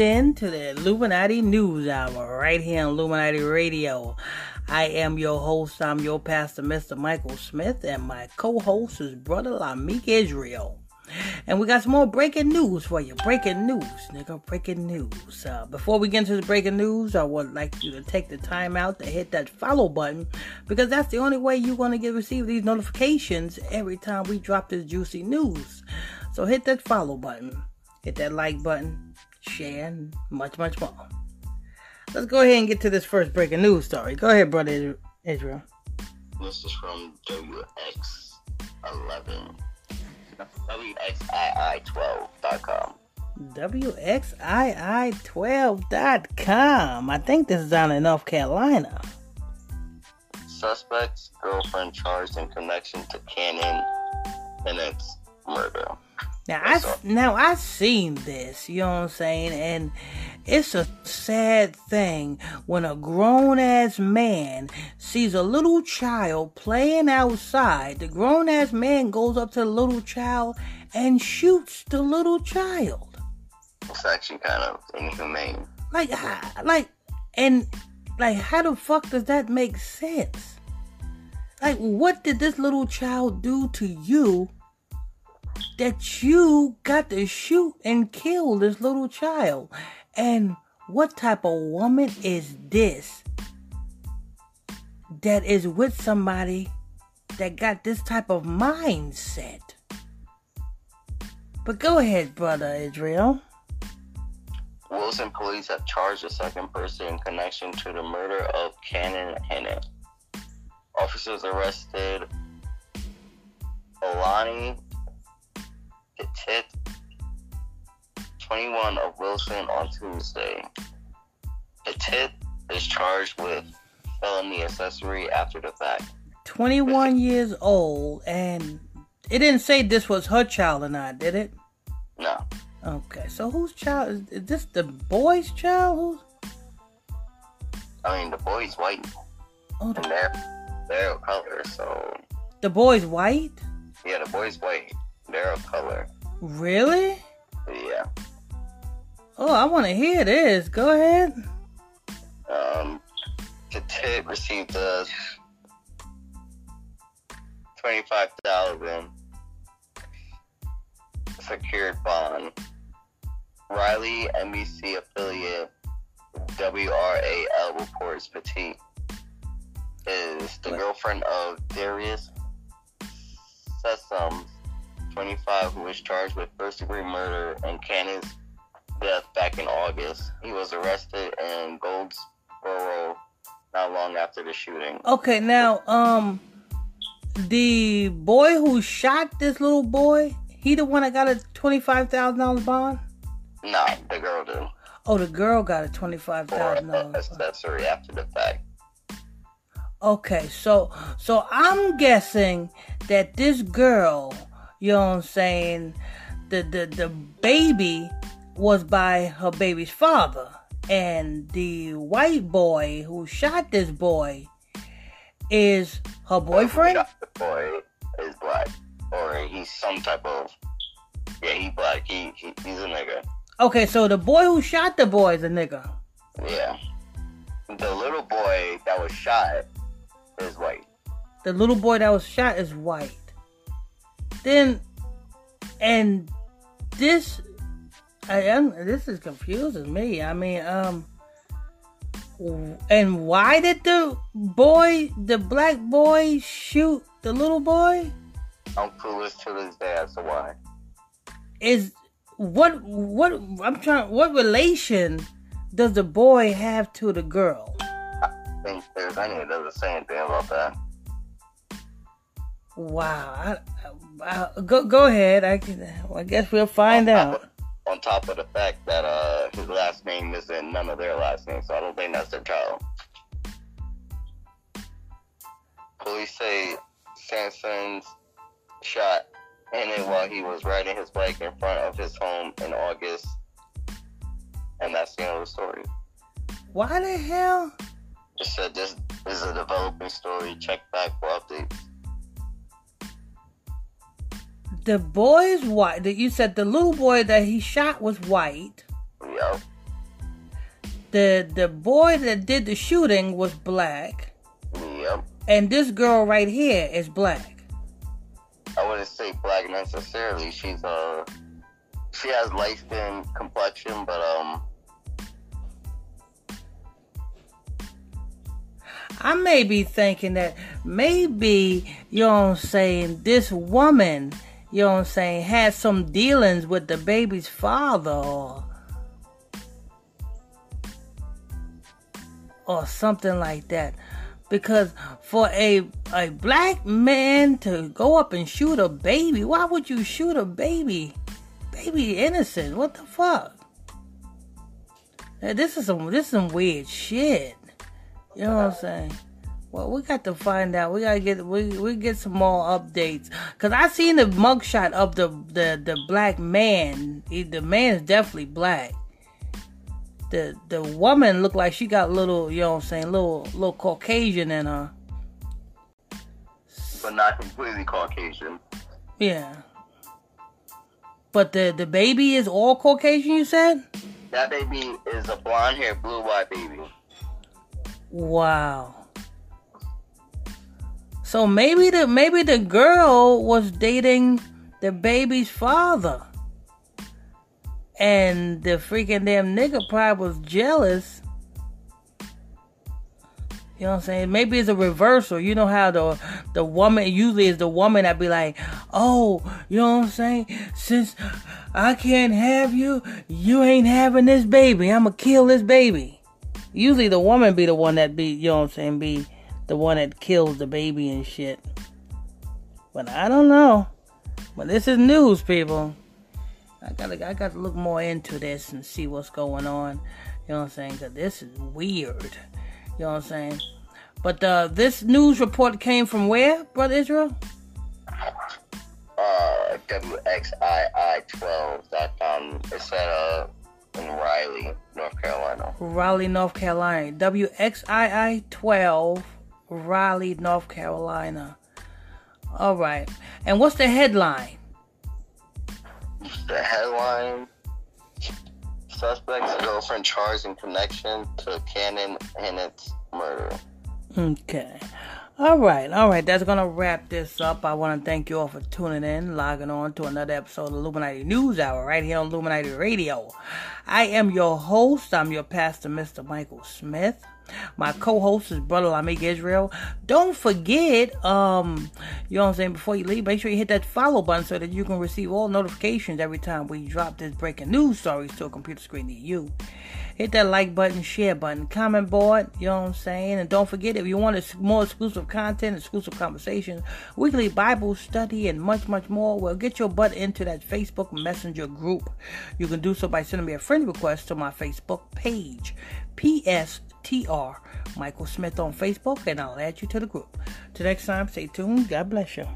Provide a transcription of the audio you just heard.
in to the Illuminati News Hour right here on Illuminati Radio. I am your host, I'm your pastor, Mr. Michael Smith, and my co host is Brother Lamik Israel. And we got some more breaking news for you. Breaking news, nigga. Breaking news. Uh, before we get into the breaking news, I would like you to take the time out to hit that follow button because that's the only way you're going to get receive these notifications every time we drop this juicy news. So hit that follow button, hit that like button, share, and much, much more. Let's go ahead and get to this first breaking news story. Go ahead, brother Israel. This is from WX11. WXII12.com. WXII12.com. I think this is down in North Carolina. Suspect's girlfriend charged in connection to Cannon Hinnant's murder. Now I now I seen this, you know what I'm saying, and it's a sad thing when a grown ass man sees a little child playing outside. The grown ass man goes up to the little child and shoots the little child. It's actually kind of inhumane. Like, like, and like, how the fuck does that make sense? Like, what did this little child do to you? That you got to shoot and kill this little child. And what type of woman is this that is with somebody that got this type of mindset? But go ahead, brother Israel. Wilson police have charged a second person in connection to the murder of Cannon Hinnant. Officers arrested Aolani Pettit, 21 of Wilson on Tuesday. Pettit is charged with felony accessory after the fact. 21 years old, and it didn't say this was her child or not, did it? No. Okay, so whose child is, is this? The boy's child? Who's... I mean, the boy's white. Oh, the... and they're they're color, so. The boy's white. Yeah, the boy's white. They're a color. Really? Yeah. Oh, I want to hear this. Go ahead. Um, the tip received a twenty-five thousand secured bond. Raleigh NBC affiliate WRAL reports Pettit is the girlfriend of Darius Sessoms 25, who was charged with first degree murder and Cannon's death back in August. He was arrested in Goldsboro not long after the shooting. Okay, now, um, the boy who shot this little boy, he the one that got a $25,000 bond? No, the girl did. Oh, the girl got a $25,000 accessory after the fact. Okay, so so I'm guessing that this girl you know what I'm saying? The the the baby was by her baby's father, and the white boy who shot this boy is her boyfriend. the boy is black, or he's some type of yeah, he black. He, he he's a nigga. Okay, so the boy who shot the boy is a nigga. Yeah, the little boy that was shot is white. The little boy that was shot is white. Then, and this, I am. This is confusing me. I mean, um, and why did the boy, the black boy, shoot the little boy? I'm clueless to this day as to why. Is what what I'm trying? What relation does the boy have to the girl? I think there's any that doesn't say anything about that. Wow. I, I, go go ahead. I can. I guess we'll find on out. Of, on top of the fact that uh, his last name is in none of their last names, so I don't think that's their child. Police say Sanson's shot it while he was riding his bike in front of his home in August, and that's the end of the story. Why the hell? Just said this is a developing story. Check back for updates. The boy's white. That You said the little boy that he shot was white. Yep. The the boy that did the shooting was black. Yep. And this girl right here is black. I wouldn't say black necessarily. She's uh she has light skin complexion, but um I may be thinking that maybe, you know what I'm saying, this woman, you know what I'm saying, had some dealings with the baby's father or, or something like that. Because for a a black man to go up and shoot a baby, why would you shoot a baby? Baby innocent. What the fuck? This is some this is some weird shit. You know what I'm saying? Well, we got to find out. We gotta get we we get some more updates. Cause I seen the mugshot of the the the black man. He, the man's definitely black. The the woman looked like she got little, you know what I'm saying, little little Caucasian in her. But not completely Caucasian. Yeah. But the the baby is all Caucasian. You said. That baby is a blonde hair, blue eyed baby. Wow. So maybe the maybe the girl was dating the baby's father. And the freaking damn nigga probably was jealous. You know what I'm saying? Maybe it's a reversal. You know how the the woman usually is the woman that be like, oh, you know what I'm saying? Since I can't have you, you ain't having this baby. I'ma kill this baby. Usually the woman be the one that be, you know what I'm saying, be the one that kills the baby and shit. But I don't know. But this is news, people. I gotta, I gotta look more into this and see what's going on. You know what I'm saying? Cause this is weird. You know what I'm saying? But uh, this news report came from where, brother Israel? Uh, WXII12.com. It's at uh in Raleigh, North Carolina. Raleigh, North Carolina. WXII 12, Raleigh, North Carolina. All right. And what's the headline? The headline Suspect's girlfriend charged in connection to Cannon Hinnant's murder. Okay. All right, all right. That's gonna wrap this up. I want to thank you all for tuning in, logging on to another episode of Illuminati News Hour right here on Illuminati Radio. I am your host. I'm your pastor, Mr. Michael Smith. My co-host is Brother Lamik Israel. Don't forget, um, you know what I'm saying, before you leave, make sure you hit that follow button so that you can receive all notifications every time we drop this breaking news stories to a computer screen near you. Hit that like button, share button, comment board, you know what I'm saying? And don't forget, if you want more exclusive content, exclusive conversations, weekly Bible study, and much, much more, well, get your butt into that Facebook Messenger group. You can do so by sending me a friend request to my Facebook page. PSTR Michael Smith on Facebook, and I'll add you to the group. Till next time, stay tuned. God bless you.